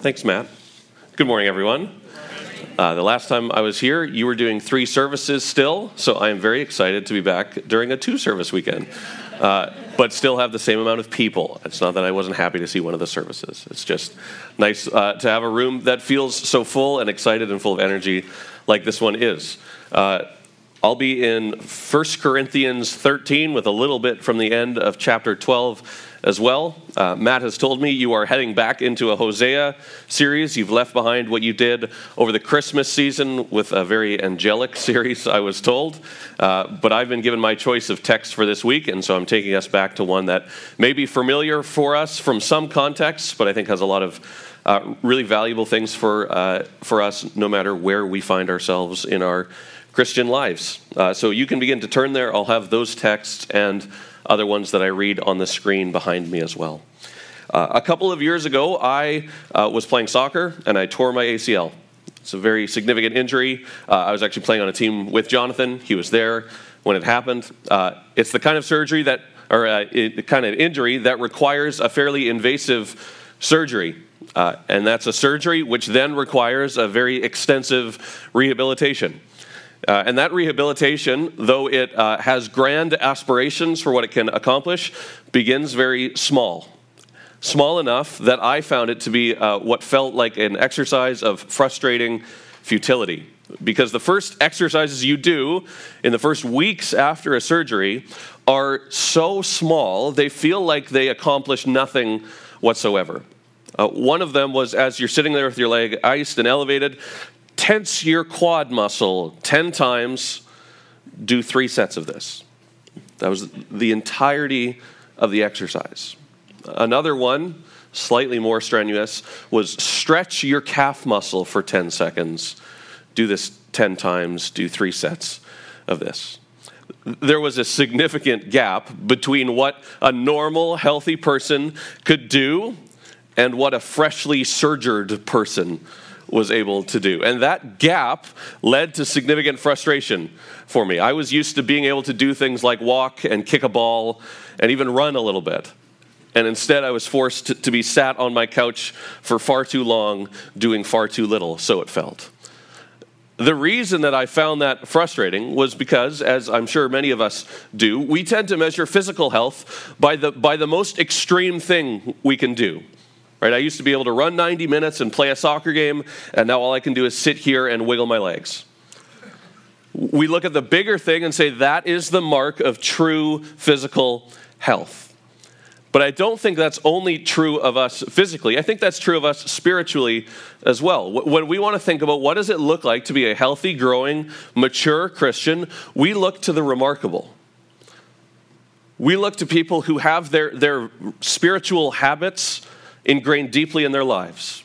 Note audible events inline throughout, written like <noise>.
Thanks, Matt. Good morning, everyone. Uh, the last time I was here, you were doing three services still, so I am very excited to be back during a two service weekend, uh, but still have the same amount of people. It's not that I wasn't happy to see one of the services. It's just nice uh, to have a room that feels so full and excited and full of energy like this one is. I'll be in 1 Corinthians 13 with a little bit from the end of chapter 12 as well. Uh, Matt has told me you are heading back into a Hosea series. You've left behind what you did over the Christmas season with a very angelic <laughs> series, I was told. Uh, but I've been given my choice of text for this week, and so I'm taking us back to one that may be familiar for us from some contexts, but I think has a lot of uh, really valuable things for, uh, for us no matter where we find ourselves in our Christian lives. Uh, so you can begin to turn there. I'll have those texts and other ones that I read on the screen behind me as well. Uh, a couple of years ago, I uh, was playing soccer and I tore my ACL. It's a very significant injury. Uh, I was actually playing on a team with Jonathan. He was there when it happened. Uh, it's the kind of surgery that, or uh, the kind of injury that requires a fairly invasive surgery. Uh, and that's a surgery which then requires a very extensive rehabilitation. Uh, and that rehabilitation, though it uh, has grand aspirations for what it can accomplish, begins very small. Small enough that I found it to be uh, what felt like an exercise of frustrating futility. Because the first exercises you do in the first weeks after a surgery are so small, they feel like they accomplish nothing whatsoever. Uh, one of them was as you're sitting there with your leg iced and elevated, tense your quad muscle 10 times, do three sets of this. That was the entirety of the exercise. Another one, slightly more strenuous, was stretch your calf muscle for 10 seconds. Do this 10 times, do three sets of this. There was a significant gap between what a normal, healthy person could do and what a freshly surgered person was able to do. And that gap led to significant frustration for me. I was used to being able to do things like walk and kick a ball and even run a little bit. And instead, I was forced to, to be sat on my couch for far too long, doing far too little, so it felt. The reason that I found that frustrating was because, as I'm sure many of us do, we tend to measure physical health by the, by the most extreme thing we can do. Right? I used to be able to run 90 minutes and play a soccer game, and now all I can do is sit here and wiggle my legs. We look at the bigger thing and say that is the mark of true physical health. But I don't think that's only true of us physically. I think that's true of us spiritually as well. When we want to think about what does it look like to be a healthy, growing, mature Christian, we look to the remarkable. We look to people who have their, their spiritual habits ingrained deeply in their lives.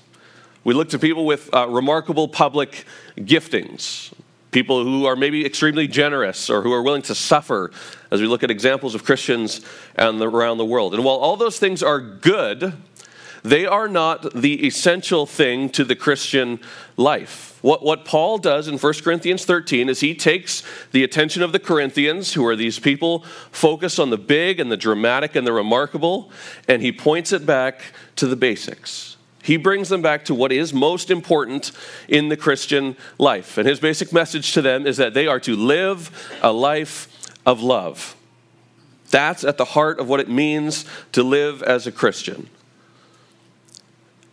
We look to people with uh, remarkable public giftings, people who are maybe extremely generous or who are willing to suffer, as we look at examples of Christians and the, around the world. And while all those things are good, they are not the essential thing to the Christian life. What, what Paul does in 1 Corinthians 13 is he takes the attention of the Corinthians, who are these people focused on the big and the dramatic and the remarkable, and he points it back to the basics. He brings them back to what is most important in the Christian life. And his basic message to them is that they are to live a life of love. That's at the heart of what it means to live as a Christian.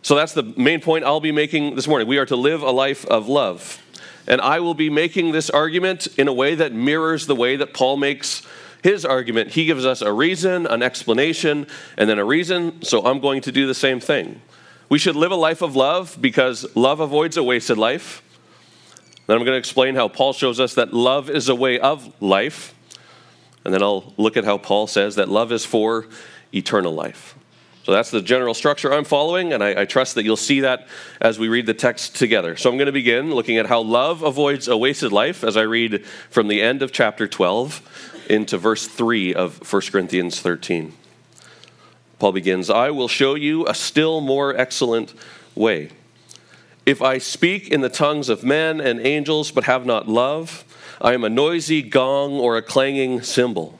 So that's the main point I'll be making this morning. We are to live a life of love. And I will be making this argument in a way that mirrors the way that Paul makes his argument. He gives us a reason, an explanation, and then a reason. So I'm going to do the same thing. We should live a life of love because love avoids a wasted life. Then I'm going to explain how Paul shows us that love is a way of life. And then I'll look at how Paul says that love is for eternal life. So that's the general structure I'm following, and I, I, trust that you'll see that as we read the text together. So I'm going to begin looking at how love avoids a wasted life as I read from the end of chapter 12 into verse 3 of 1 Corinthians 13. Paul begins I will show you a still more excellent way. If I speak in the tongues of men and angels but have not love, I am a noisy gong or a clanging cymbal.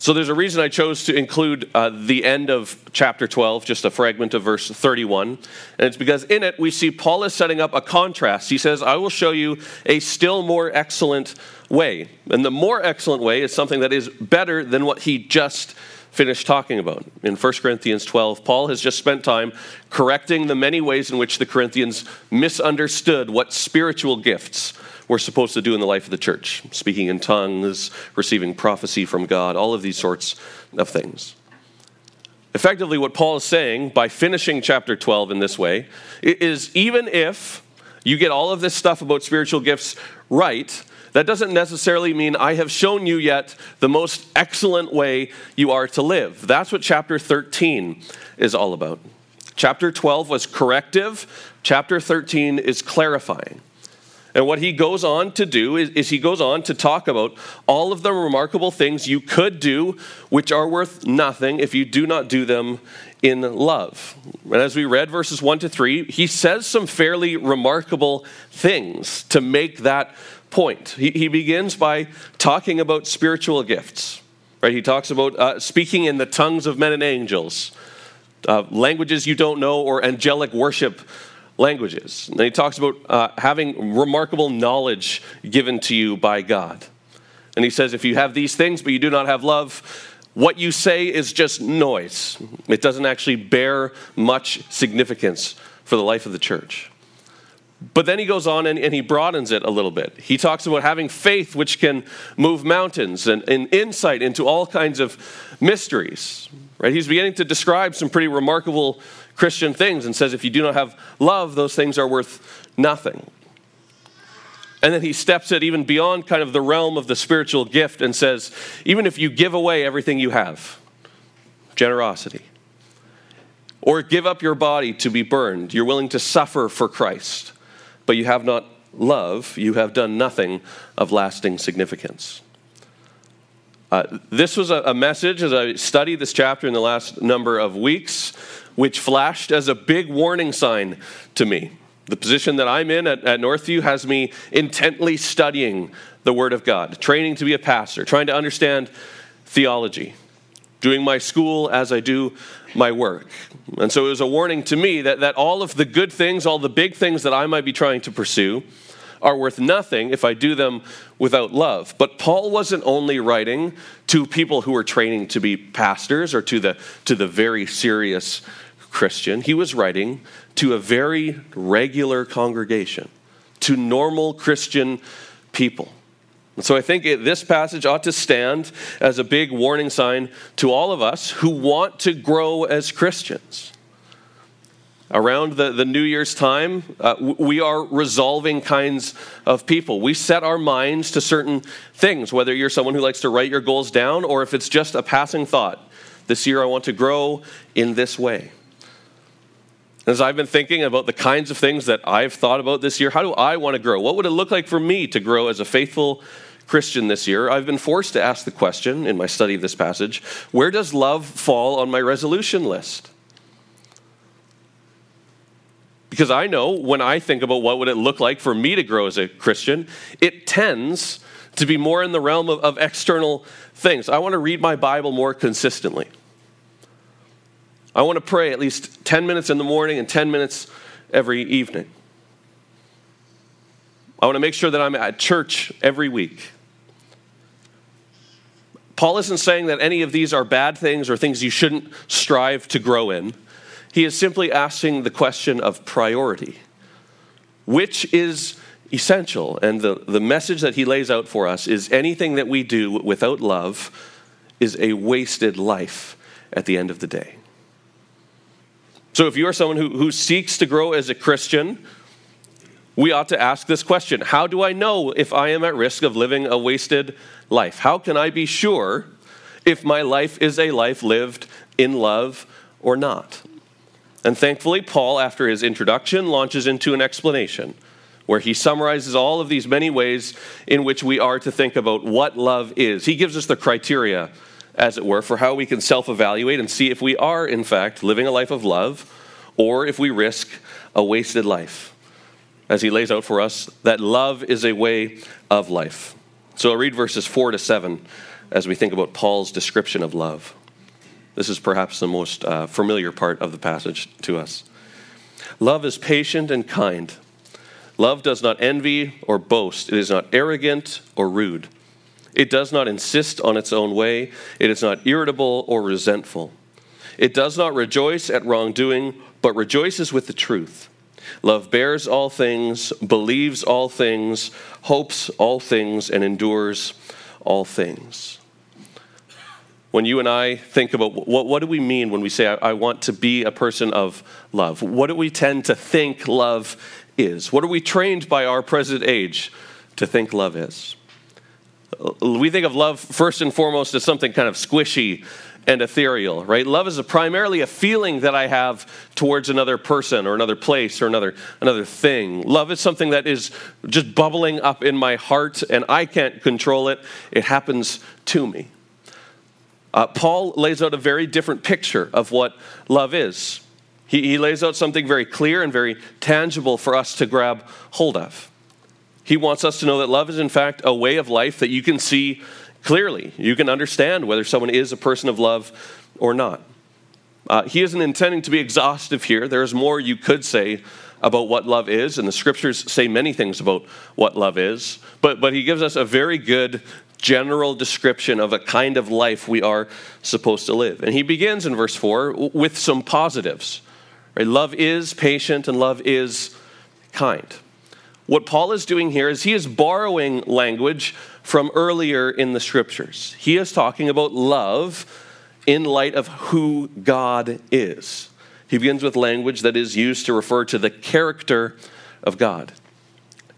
So there's a reason I chose to include uh, the end of chapter 12, just a fragment of verse 31. And it's because in it we see Paul is setting up a contrast. He says, I will show you a still more excellent way. And the more excellent way is something that is better than what he just finished talking about. In 1 Corinthians 12, Paul has just spent time correcting the many ways in which the Corinthians misunderstood what spiritual gifts we're supposed to do in the life of the church speaking in tongues, receiving prophecy from God, all of these sorts of things. Effectively, what Paul is saying by finishing chapter 12 in this way is even if you get all of this stuff about spiritual gifts right, that doesn't necessarily mean I have shown you yet the most excellent way you are to live. That's what chapter 13 is all about. Chapter 12 was corrective, chapter 13 is clarifying. And what he goes on to do is, is, he goes on to talk about all of the remarkable things you could do, which are worth nothing if you do not do them in love. And as we read verses 1 to 3, he says some fairly remarkable things to make that point. He, he begins by talking about spiritual gifts. Right? He talks about uh, speaking in the tongues of men and angels, uh, languages you don't know, or angelic worship languages. And he talks about uh, having remarkable knowledge given to you by God. And he says, if you have these things but you do not have love, what you say is just noise. It doesn't actually bear much significance for the life of the church. But then he goes on and, and, he broadens it a little bit. He talks about having faith which can move mountains and, and insight into all kinds of mysteries. Right? He's beginning to describe some pretty remarkable Christian things and says if you do not have love, those things are worth nothing. And then he steps it even beyond kind of the realm of the spiritual gift and says, even if you give away everything you have, generosity, or give up your body to be burned, you're willing to suffer for Christ, but you have not love, you have done nothing of lasting significance. Uh, this was a, a message as I studied this chapter in the last number of weeks which flashed as a big warning sign to me. The position that I'm in at, at Northview has me intently studying the Word of God, training to be a pastor, trying to understand theology, doing my school as I do my work. And so it was a warning to me that, that all of the good things, all the big things that I might be trying to pursue, are worth nothing if I do them without love. But Paul wasn't only writing to people who were training to be pastors or to the, to the very serious Christian, he was writing to a very regular congregation, to normal Christian people. So I think it, this passage ought to stand as a big warning sign to all of us who want to grow as Christians. Around the, the New Year's time, uh, we are resolving kinds of people. We set our minds to certain things, whether you're someone who likes to write your goals down or if it's just a passing thought. This year I want to grow in this way. As I've been thinking about the kinds of things that I've thought about this year, how do I want to grow? What would it look like for me to grow as a faithful Christian this year? I've been forced to ask the question in my study of this passage where does love fall on my resolution list? Because I know when I think about what would it look like for me to grow as a Christian, it tends to be more in the realm of, of external things. I want to read my Bible more consistently. I want to pray at least 10 minutes in the morning and 10 minutes every evening. I want to make sure that I'm at church every week. Paul isn't saying that any of these are bad things or things you shouldn't strive to grow in. He is simply asking the question of priority. Which is essential? And the, the message that he lays out for us is anything that we do without love is a wasted life at the end of the day. So if you are someone who, who seeks to grow as a Christian, we ought to ask this question How do I know if I am at risk of living a wasted life? How can I be sure if my life is a life lived in love or not? And thankfully, Paul, after his introduction, launches into an explanation where he summarizes all of these many ways in which we are to think about what love is. He gives us the criteria, as it were, for how we can self evaluate and see if we are, in fact, living a life of love or if we risk a wasted life. As he lays out for us that love is a way of life. So I'll read verses 4 to 7 as we think about Paul's description of love. This is perhaps the most uh, familiar part of the passage to us. Love is patient and kind. Love does not envy or boast. It is not arrogant or rude. It does not insist on its own way. It is not irritable or resentful. It does not rejoice at wrongdoing, but rejoices with the truth. Love bears all things, believes all things, hopes all things, and endures all things. When you and I think about what, what do we mean when we say, I, I want to be a person of love? What do we tend to think love is. What are we trained by our present age to think love is? We think of love first and foremost as something kind of squishy and ethereal, right? Love is a primarily a feeling that I have towards another person or another place or another another thing. Love is something that is just bubbling up in my heart and I can't control it. It happens to me. Uh, Paul lays out a very different picture of what love is. He, he lays out something very clear and very tangible for us to grab hold of. He wants us to know that love is, in fact, a way of life that you can see clearly. You can understand whether someone is a person of love or not. Uh, he isn't intending to be exhaustive here. There's more you could say about what love is, and the scriptures say many things about what love is, but, but he gives us a very good general description of a kind of life we are supposed to live. And he begins in verse 4 with some positives. Right? Love is patient and love is kind. What Paul is doing here is he is borrowing language from earlier in the scriptures. He is talking about love in light of who God is. He begins with language that is used to refer to the character of God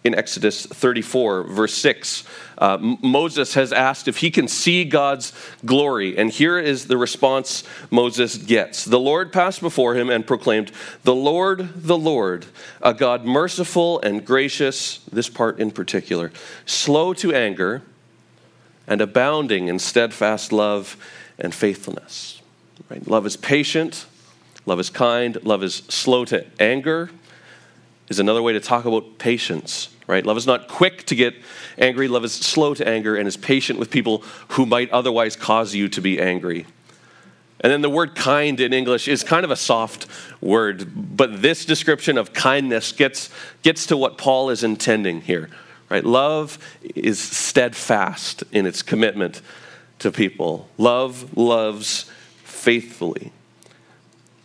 in Exodus 34, verse 6. Uh, Moses has asked if he can see God's glory, and here is the response Moses gets. The Lord passed before him and proclaimed, The Lord, the Lord, a God merciful and gracious, this part in particular, slow to anger, and abounding in steadfast love and faithfulness. Right? Love is patient, love is kind, love is slow to anger, is another way to talk about patience right? Love is not quick to get angry, love is slow to anger and is patient with people who might otherwise cause you to be angry. And then the word kind in English is kind of a soft word, but this description of kindness gets, gets to what Paul is intending here. Right? Love is steadfast in its commitment to people. Love loves faithfully.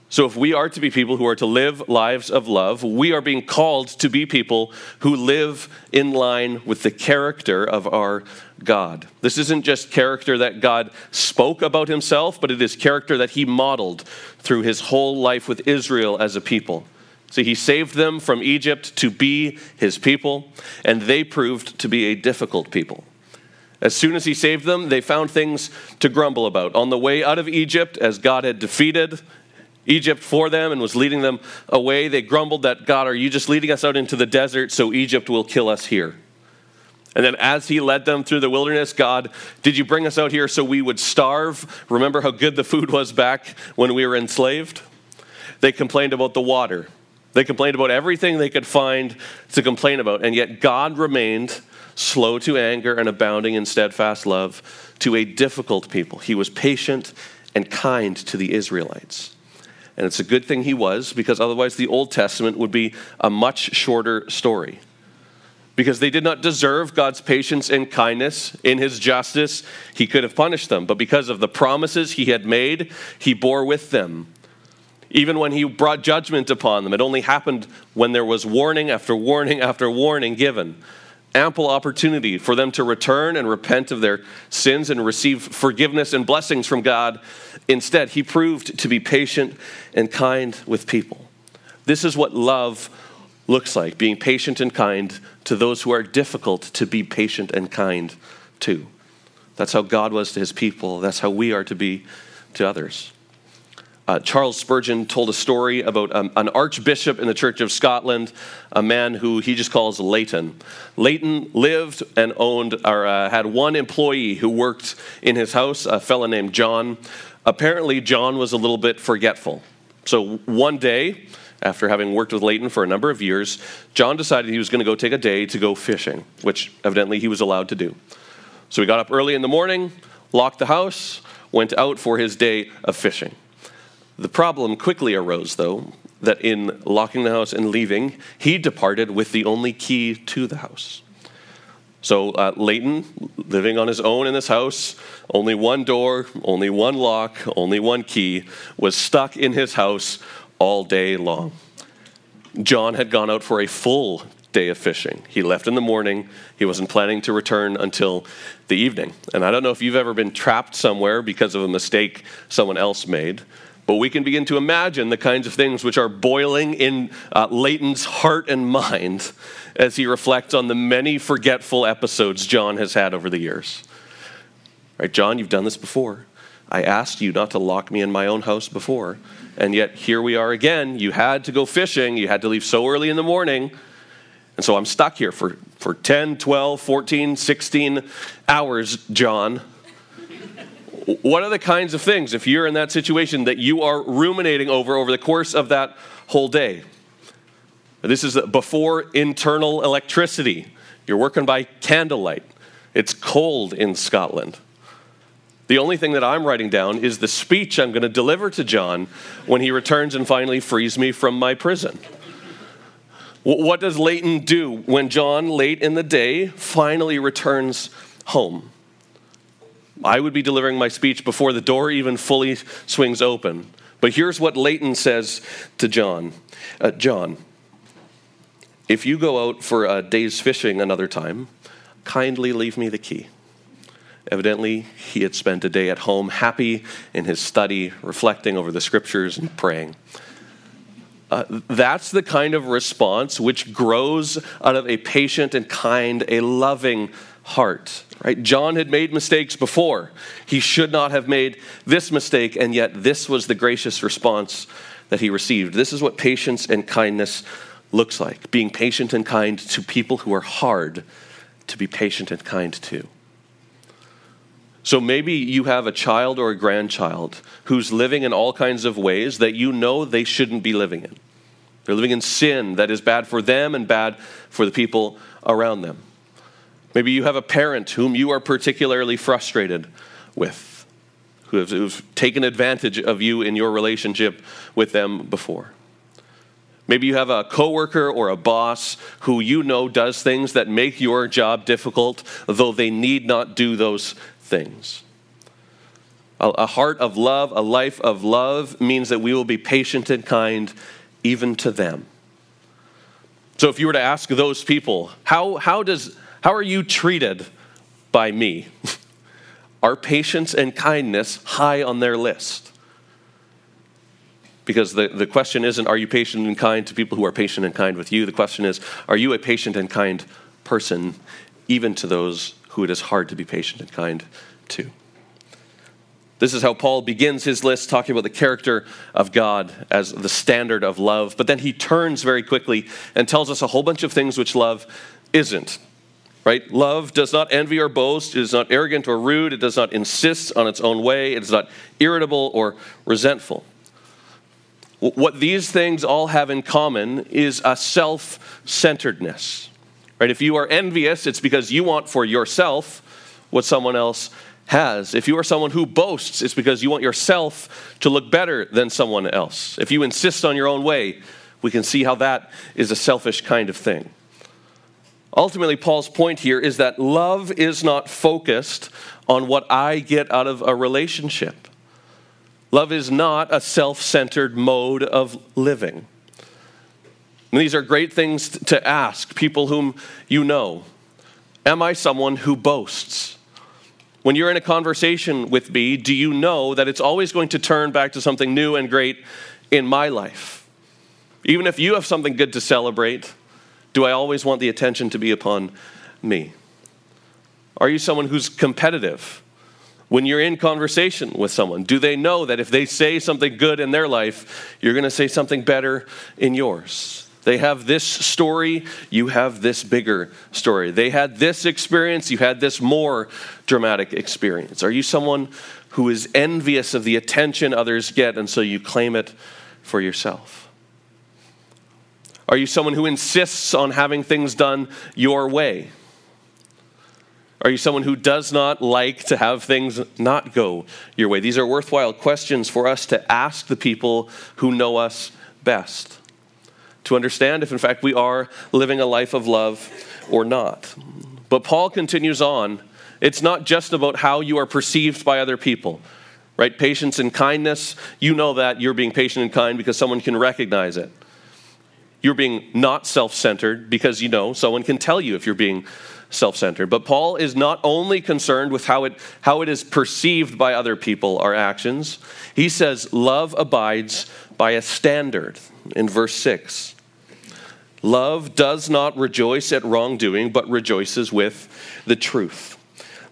So, if we are to be people who are to live lives of love, we are being called to be people who live in line with the character of our God. This isn't just character that God spoke about himself, but it is character that he modeled through his whole life with Israel as a people. See, he saved them from Egypt to be his people, and they proved to be a difficult people. As soon as he saved them, they found things to grumble about. On the way out of Egypt, as God had defeated Egypt for them and was leading them away, they grumbled that, God, are you just leading us out into the desert so Egypt will kill us here? And then as he led them through the wilderness, God, did you bring us out here so we would starve? Remember how good the food was back when we were enslaved? They complained about the water. They complained about everything they could find to complain about. And yet God remained slow to anger and abounding in steadfast love to a difficult people. He was patient and kind to the Israelites. And it's a good thing he was, because otherwise the Old Testament would be a much shorter story. Because they did not deserve God's patience and kindness. In his justice, he could have punished them. But because of the promises he had made, he bore with them. Even when he brought judgment upon them, it only happened when there was warning after warning after warning given ample opportunity for them to return and repent of their sins and receive forgiveness and blessings from God. Instead, he proved to be patient and kind with people. This is what love looks like being patient and kind to those who are difficult to be patient and kind to. That's how God was to his people, that's how we are to be to others. Uh, Charles Spurgeon told a story about um, an archbishop in the Church of Scotland, a man who he just calls Leighton. Leighton lived and owned, or uh, had one employee who worked in his house, a fellow named John. Apparently, John was a little bit forgetful. So one day, after having worked with Leighton for a number of years, John decided he was going to go take a day to go fishing, which evidently he was allowed to do. So he got up early in the morning, locked the house, went out for his day of fishing. The problem quickly arose, though, that in locking the house and leaving, he departed with the only key to the house. So uh, Leighton, living on his own in this house, only one door, only one lock, only one key, was stuck in his house all day long. John had gone out for a full day of fishing. He left in the morning. He wasn't planning to return until the evening. And I don't know if you've ever been trapped somewhere because of a mistake someone else made. But we can begin to imagine the kinds of things which are boiling in uh, Leighton's heart and mind as he reflects on the many forgetful episodes John has had over the years. Right, John, you've done this before. I asked you not to lock me in my own house before. And yet here we are again. You had to go fishing. You had to leave so early in the morning. And so I'm stuck here for, for 10, 12, 14, 16 hours, John what are the kinds of things, if you're in that situation, that you are ruminating over over the course of that whole day? This is before internal electricity. You're working by candlelight. It's cold in Scotland. The only thing that I'm writing down is the speech I'm going to deliver to John when he returns and finally frees me from my prison. What does Leighton do when John, late in the day, finally returns home? I would be delivering my speech before the door even fully swings open. But here's what Leighton says to John uh, John, if you go out for a day's fishing another time, kindly leave me the key. Evidently, he had spent a day at home, happy in his study, reflecting over the scriptures and praying. Uh, that's the kind of response which grows out of a patient and kind, a loving heart. Right? John had made mistakes before. He should not have made this mistake, and yet this was the gracious response that he received. This is what patience and kindness looks like being patient and kind to people who are hard to be patient and kind to. So maybe you have a child or a grandchild who's living in all kinds of ways that you know they shouldn't be living in. They're living in sin that is bad for them and bad for the people around them. Maybe you have a parent whom you are particularly frustrated with, who have, who've taken advantage of you in your relationship with them before. Maybe you have a coworker or a boss who you know does things that make your job difficult, though they need not do those things. A heart of love, a life of love, means that we will be patient and kind even to them. So, if you were to ask those people, how, how does how are you treated by me? <laughs> are patience and kindness high on their list? Because the, the question isn't, are you patient and kind to people who are patient and kind with you? The question is, are you a patient and kind person, even to those who it is hard to be patient and kind to? This is how Paul begins his list, talking about the character of God as the standard of love. But then he turns very quickly and tells us a whole bunch of things which love isn't right? Love does not envy or boast, it is not arrogant or rude, it does not insist on its own way, it is not irritable or resentful. What these things all have in common is a self centeredness. Right? If you are envious, it's because you want for yourself what someone else has. If you are someone who boasts, it's because you want yourself to look better than someone else. If you insist on your own way, we can see how that is a selfish kind of thing. Ultimately, Paul's point here is that love is not focused on what I get out of a relationship. Love is not a self centered mode of living. And these are great things to ask people whom you know. Am I someone who boasts? When you're in a conversation with me, do you know that it's always going to turn back to something new and great in my life? Even if you have something good to celebrate, do I always want the attention to be upon me? Are you someone who's competitive? When you're in conversation with someone, do they know that if they say something good in their life, you're going to say something better in yours? They have this story, you have this bigger story. They had this experience, you had this more dramatic experience. Are you someone who is envious of the attention others get and so you claim it for yourself? Are you someone who insists on having things done your way? Are you someone who does not like to have things not go your way? These are worthwhile questions for us to ask the people who know us best to understand if, in fact, we are living a life of love or not. But Paul continues on. It's not just about how you are perceived by other people, right? Patience and kindness, you know that you're being patient and kind because someone can recognize it. You're being not self centered because you know someone can tell you if you're being self centered. But Paul is not only concerned with how it, how it is perceived by other people, our actions. He says, Love abides by a standard in verse 6. Love does not rejoice at wrongdoing, but rejoices with the truth.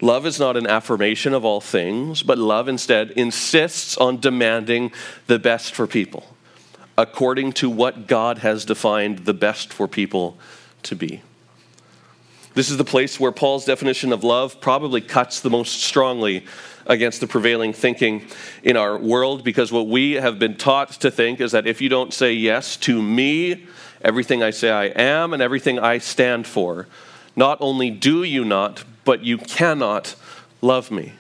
Love is not an affirmation of all things, but love instead insists on demanding the best for people, according to what God has defined the best for people to be. This is the place where Paul's definition of love probably cuts the most strongly against the prevailing thinking in our world because what we have been taught to think is that if you don't say yes to me, everything I say I am and everything I stand for, not only do you not, but you cannot love me.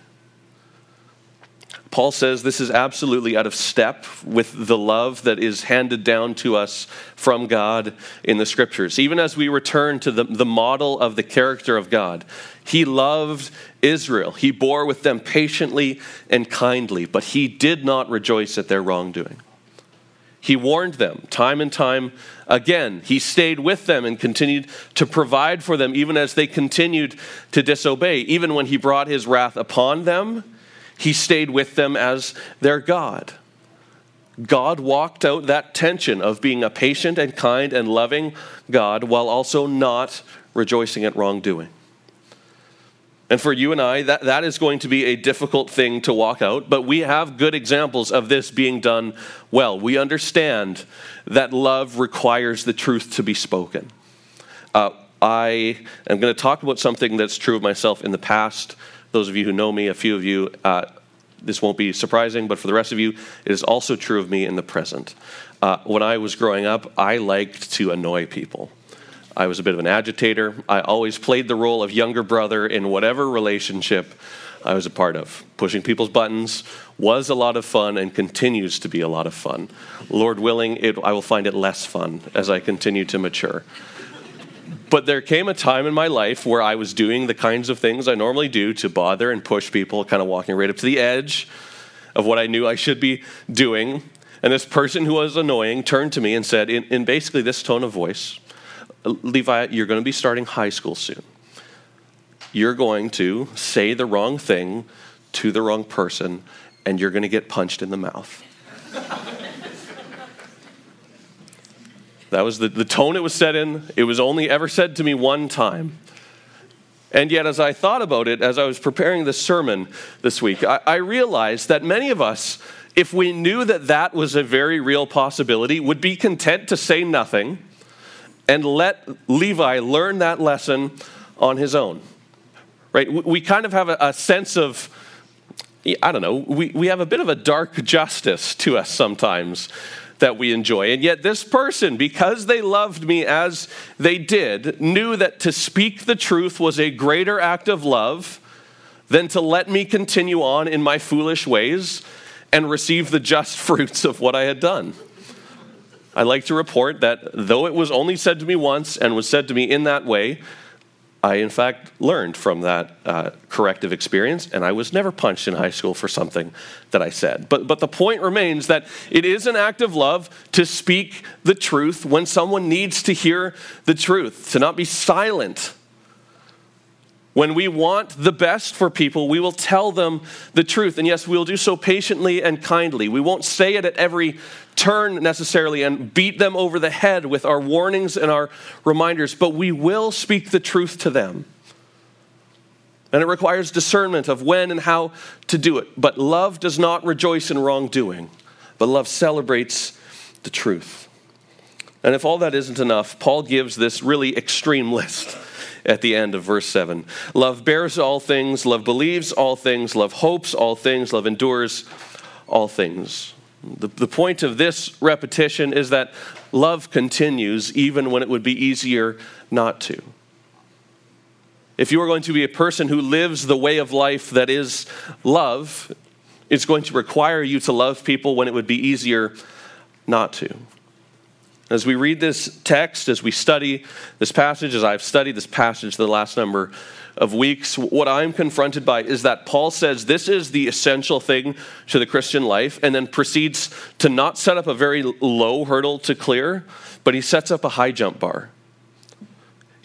Paul says this is absolutely out of step with the love that is handed down to us from God in the scriptures. Even as we return to the, the model of the character of God, he loved Israel. He bore with them patiently and kindly, but he did not rejoice at their wrongdoing. He warned them time and time again. He stayed with them and continued to provide for them, even as they continued to disobey. Even when he brought his wrath upon them, he stayed with them as their God. God walked out that tension of being a patient and kind and loving God while also not rejoicing at wrongdoing. And for you and I, that, that is going to be a difficult thing to walk out, but we have good examples of this being done well. We understand that love requires the truth to be spoken. Uh, I am going to talk about something that's true of myself in the past those of you who know me, a few of you, uh, this won't be surprising, but for the rest of you, it is also true of me in the present. Uh, when I was growing up, I liked to annoy people. I was a bit of an agitator. I always played the role of younger brother in whatever relationship I was a part of. Pushing people's buttons was a lot of fun and continues to be a lot of fun. Lord willing, it, I will find it less fun as I continue to mature. But there came a time in my life where I was doing the kinds of things I normally do to bother and push people, kind of walking right up to the edge of what I knew I should be doing. And this person who was annoying turned to me and said, in, in basically this tone of voice, Levi, you're going to be starting high school soon. You're going to say the wrong thing to the wrong person, and you're going to get punched in the mouth. That was the, the tone it was said in. It was only ever said to me one time. And yet, as I thought about it, as I was preparing this sermon this week, I, I realized that many of us, if we knew that that was a very real possibility, would be content to say nothing and let Levi learn that lesson on his own. Right? We kind of have a, a sense of, I don't know, we, we have a bit of a dark justice to us sometimes that we enjoy. And yet, this person, because they loved me as they did, knew that to speak the truth was a greater act of love than to let me continue on in my foolish ways and receive the just <laughs> fruits of what I had done. I like to report that though it was only said to me once and was said to me in that way, I, in fact, learned from that uh, corrective experience, and I was never punched in high school for something that I said. But, but the point remains that it is an act of love to speak the truth when someone needs to hear the truth, to not be silent. When we want the best for people, we will tell them the truth. And yes, we will do so patiently and kindly. We won't say it at every turn necessarily and beat them over the head with our warnings and our reminders, but we will speak the truth to them. and it requires discernment of when and how to do it. But love does not rejoice in wrongdoing, but love celebrates the truth. And if all that isn't enough, Paul gives this really extreme <laughs> list at the end of verse 7. Love bears all things, love believes all things, love hopes all things, love endures all things. The, the point of this repetition is that love continues even when it would be easier not to. If you are going to be a person who lives the way of life that is love, it's going to require you to love people when it would be easier not to. As we read this text, as we study this passage, as I've studied this passage the last number of weeks, what I'm confronted by is that Paul says this is the essential thing to the Christian life, and then proceeds to not set up a very low hurdle to clear, but he sets up a high jump bar.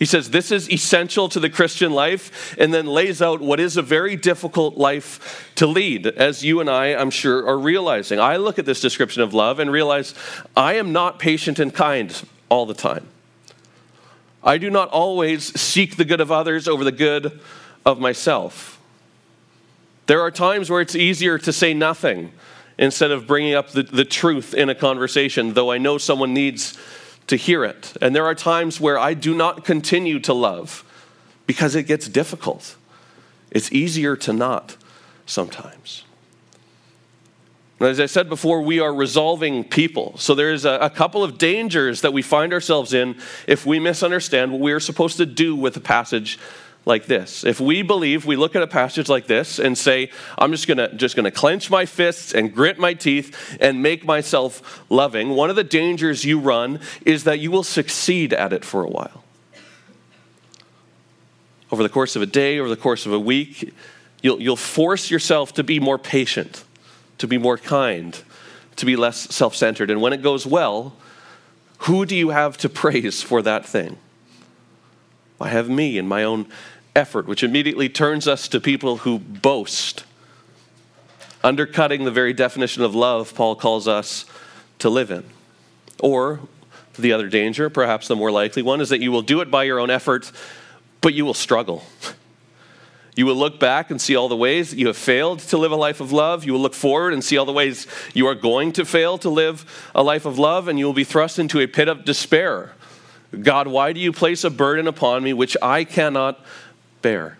He says this is essential to the Christian life and then lays out what is a very difficult life to lead, as you and I, I'm sure, are realizing. I look at this description of love and realize I am not patient and kind all the time. I do not always seek the good of others over the good of myself. There are times where it's easier to say nothing instead of bringing up the, the truth in a conversation, though I know someone needs to hear it. And there are times where I do not continue to love because it gets difficult. It's easier to not sometimes. as I said before, we are resolving people. So there's a, a, couple of dangers that we find ourselves in if we misunderstand what we are supposed to do with a passage like this. If we believe, we look at a passage like this and say, I'm just gonna just gonna clench my fists and grit my teeth and make myself loving, one of the dangers you run is that you will succeed at it for a while. Over the course of a day, over the course of a week, you'll, you'll force yourself to be more patient, to be more kind, to be less self centered. And when it goes well, who do you have to praise for that thing? I have me and my own effort, which immediately turns us to people who boast. Undercutting the very definition of love Paul calls us to live in. Or the other danger, perhaps the more likely one, is that you will do it by your own effort, but you will struggle. You will look back and see all the ways you have failed to live a life of love. You will look forward and see all the ways you are going to fail to live a life of love, and you will be thrust into a pit of despair God, why do you place a burden upon me which I cannot bear?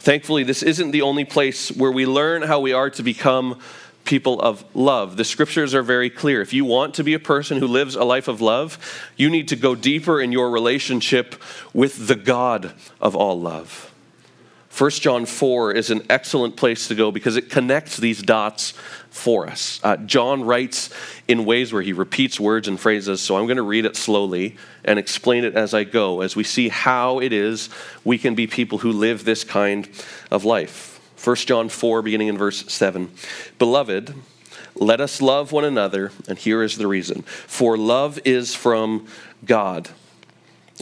Thankfully, this isn't the only place where we learn how we are to become people of love. The scriptures are very clear. If you want to be a person who lives a life of love, you need to go deeper in your relationship with the God of all love. 1 John 4 is an excellent place to go because it connects these dots for us. Uh, John writes in ways where he repeats words and phrases, so I'm going to read it slowly and explain it as I go, as we see how it is we can be people who live this kind of life. 1 John 4, beginning in verse 7. Beloved, let us love one another, and here is the reason. For love is from God.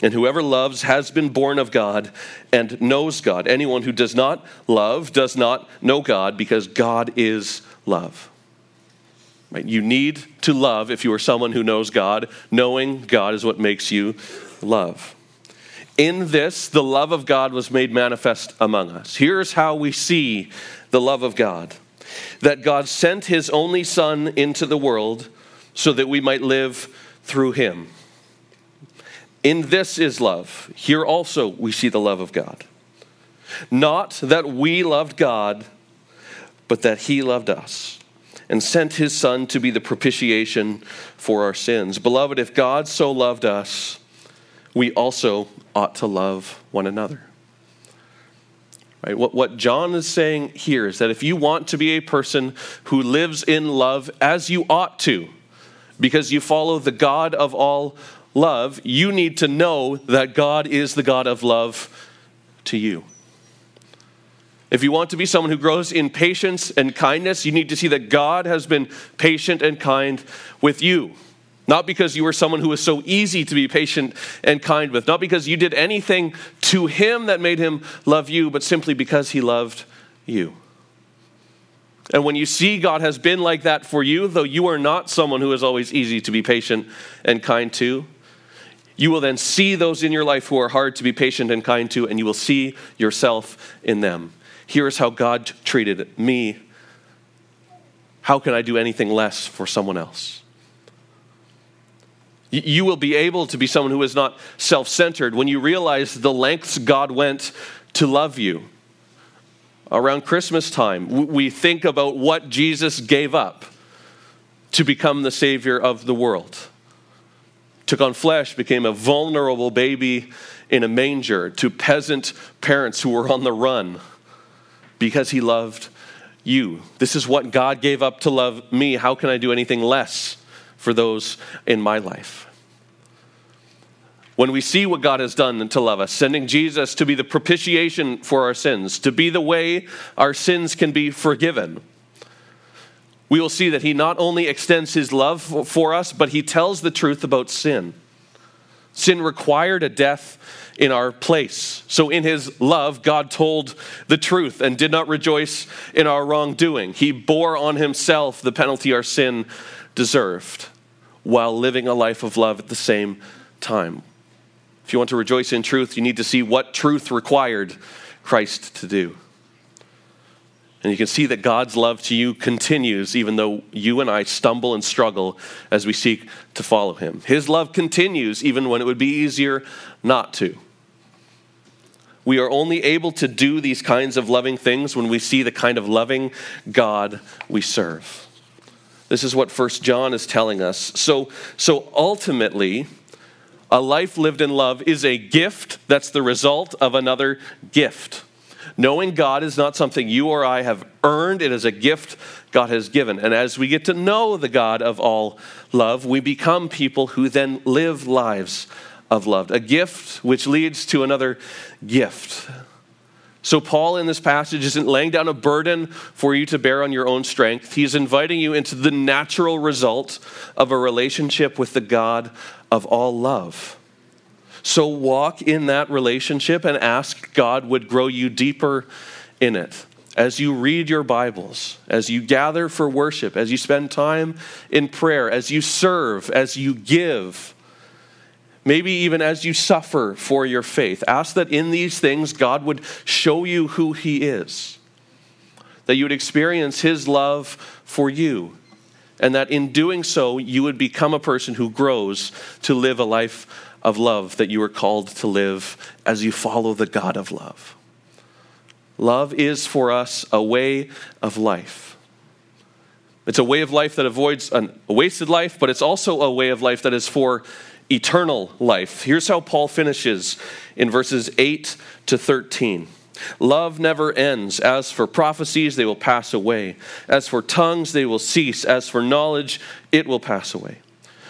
And whoever loves has been born of God and knows God. Anyone who does not love does not know God because God is love. Right? You need to love if you are someone who knows God. Knowing God is what makes you love. In this, the love of God was made manifest among us. Here's how we see the love of God that God sent his only Son into the world so that we might live through him. In this is love. Here also we see the love of God. Not that we loved God, but that He loved us and sent His Son to be the propitiation for our sins. Beloved, if God so loved us, we also ought to love one another. Right? What, what John is saying here is that if you want to be a person who lives in love as you ought to, because you follow the God of all love, you need to know that God is the God of love to you. If you want to be someone who grows in patience and kindness, you need to see that God has been patient and kind with you. Not because you were someone who was so easy to be patient and kind with, not because you did anything to him that made him love you, but simply because he loved you. And when you see God has been like that for you, though you are not someone who is always easy to be patient and kind to, You will then see those in your life who are hard to be patient and kind to, and you will see yourself in them. Here is how God treated me. How can I do anything less for someone else? You will be able to be someone who is not self centered when you realize the lengths God went to love you. Around Christmas time, we think about what Jesus gave up to become the Savior of the world took on flesh, became a vulnerable baby in a manger to peasant parents who were on the run because he loved you. This is what God gave up to love me. How can I do anything less for those in my life? When we see what God has done to love us, sending Jesus to be the propitiation for our sins, to be the way our sins can be forgiven we will see that he not only extends his love for us, but he tells the truth about sin. Sin required a death in our place. So, in his love, God told the truth and did not rejoice in our wrongdoing. He bore on himself the penalty our sin deserved while living a life of love at the same time. If you want to rejoice in truth, you need to see what truth required Christ to do. And you can see that God's love to you continues even though you and I stumble and struggle as we seek to follow Him. His love continues even when it would be easier not to. We are only able to do these kinds of loving things when we see the kind of loving God we serve. This is what First John is telling us. So, so ultimately, a life lived in love is a gift that's the result of another gift. Knowing God is not something you or I have earned, it is a gift God has given. And as we get to know the God of all love, we become people who then live lives of love. A gift which leads to another gift. So, Paul in this passage isn't laying down a burden for you to bear on your own strength. He's inviting you into the natural result of a relationship with the God of all love. So walk in that relationship and ask God would grow you deeper in it. As you read your Bibles, as you gather for worship, as you spend time in prayer, as you serve, as you give, maybe even as you suffer for your faith, ask that in these things God would show you who He is, that you would experience His love for you, and that in doing so, you would become a person who grows to live a life of love that you are called to live as you follow the God of love. Love is for us a way of life. It's a way of life that avoids a wasted life, but it's also a way of life that is for eternal life. Here's how Paul finishes in verses 8 to 13. Love never ends. As for prophecies, they will pass away. As for tongues, they will cease. As for knowledge, it will pass away.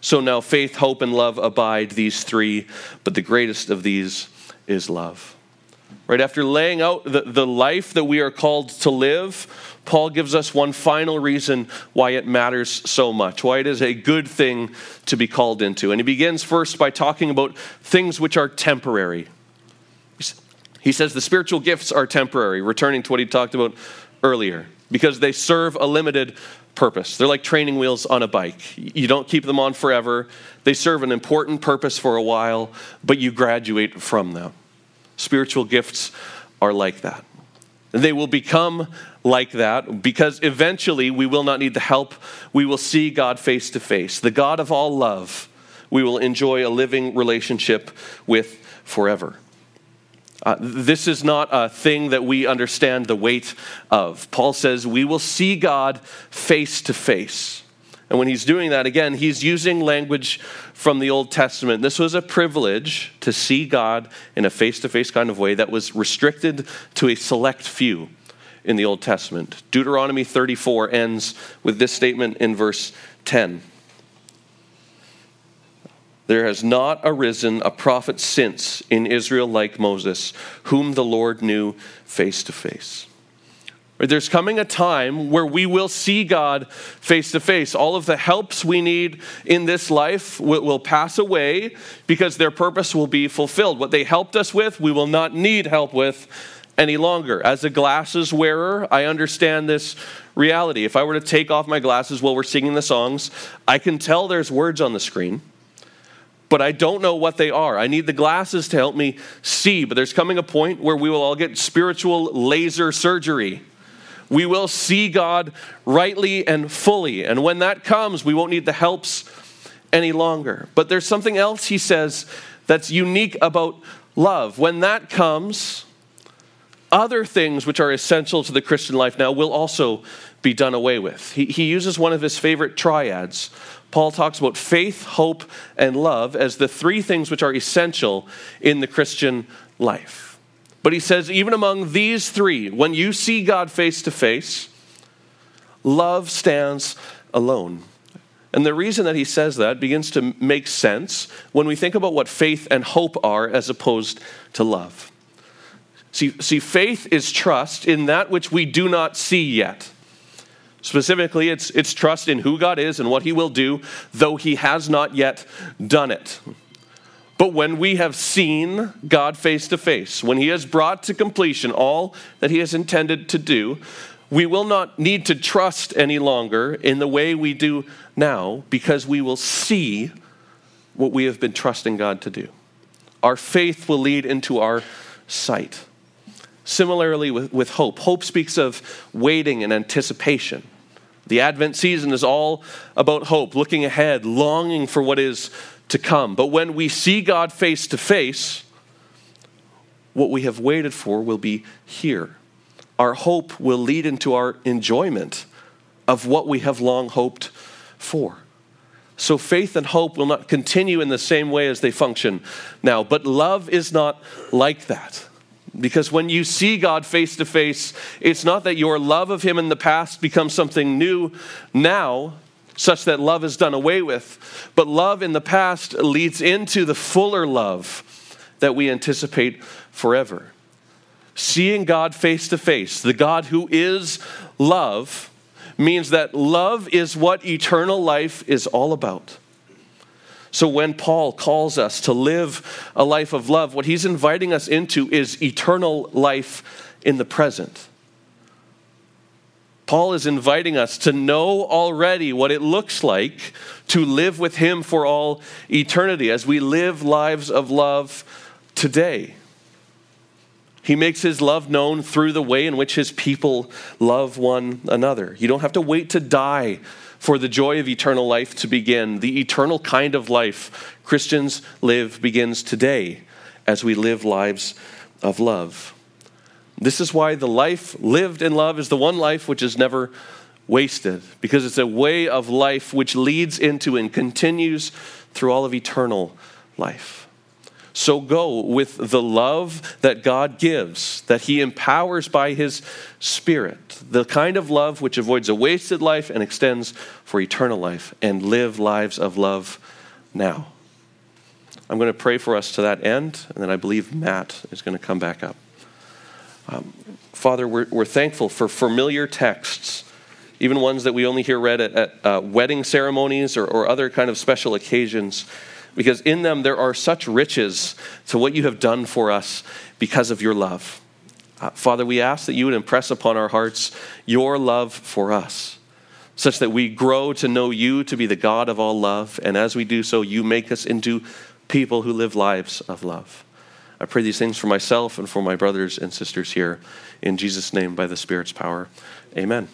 So now faith, hope, and love abide, these three, but the greatest of these is love. Right after laying out the, the life that we are called to live, Paul gives us one final reason why it matters so much, why it is a good thing to be called into. And he begins first by talking about things which are temporary. He says the spiritual gifts are temporary, returning to what he talked about earlier, because they serve a limited purpose. They're like training wheels on a bike. You don't keep them on forever. They serve an important purpose for a while, but you graduate from them. Spiritual gifts are like that. They will become like that because eventually we will not need the help. We will see God face to face. The God of all love, we will enjoy a living relationship with forever. Uh, this is not a thing that we understand the weight of. Paul says we will see God face to face. And when he's doing that, again, he's using language from the Old Testament. This was a privilege to see God in a face to face kind of way that was restricted to a select few in the Old Testament. Deuteronomy 34 ends with this statement in verse 10. There has not arisen a prophet since in Israel like Moses, whom the Lord knew face to face. There's coming a time where we will see God face to face. All of the helps we need in this life will, pass away because their purpose will be fulfilled. What they helped us with, we will not need help with any longer. As a glasses wearer, I understand this reality. If I were to take off my glasses while we're singing the songs, I can tell there's words on the screen but I don't know what they are. I need the glasses to help me see. But there's coming a point where we will all get spiritual laser surgery. We will see God rightly and fully. And when that comes, we won't need the helps any longer. But there's something else he says that's unique about love. When that comes, other things which are essential to the Christian life now will also be done away with. He, he uses one of his favorite triads Paul talks about faith, hope, and love as the three things which are essential in the Christian life. But he says, even among these three, when you see God face to face, love stands alone. And the reason that he says that begins to make sense when we think about what faith and hope are as opposed to love. See, see faith is trust in that which we do not see yet. Specifically, it's, it's trust in who God is and what He will do, though He has not yet done it. But when we have seen God face to face, when He has brought to completion all that He has intended to do, we will not need to trust any longer in the way we do now because we will see what we have been trusting God to do. Our faith will lead into our sight. Similarly, with, with hope, hope speaks of waiting and anticipation. The Advent season is all about hope, looking ahead, longing for what is to come. But when we see God face to face, what we have waited for will be here. Our hope will lead into our enjoyment of what we have long hoped for. So faith and hope will not continue in the same way as they function now. But love is not like that. Because when you see God face to face, it's not that your love of Him in the past becomes something new now, such that love is done away with, but love in the past leads into the fuller love that we anticipate forever. Seeing God face to face, the God who is love, means that love is what eternal life is all about. So when Paul calls us to live a life of love, what he's inviting us into is eternal life in the present. Paul is inviting us to know already what it looks like to live with him for all eternity as we live lives of love today. He makes his love known through the way in which his people love one another. You don't have to wait to die for the joy of eternal life to begin. The eternal kind of life Christians live begins today as we live lives of love. This is why the life lived in love is the one life which is never wasted, because it's a way of life which leads into and continues through all of eternal life. So go with the love that God gives, that He empowers by His Spirit, the kind of love which avoids a wasted life and extends for eternal life, and live lives of love now. I'm going to pray for us to that end, and then I believe Matt is going to come back up. Um, Father, we're, we're thankful for familiar texts, even ones that we only hear read at, at uh, wedding ceremonies or, or other kind of special occasions because in them there are such riches to what you have done for us because of your love. Uh, Father, we ask that you would impress upon our hearts your love for us, such that we grow to know you to be the God of all love, and as we do so, you make us into people who live lives of love. I pray these things for myself and for my brothers and sisters here. In Jesus' name, by the Spirit's power. Amen.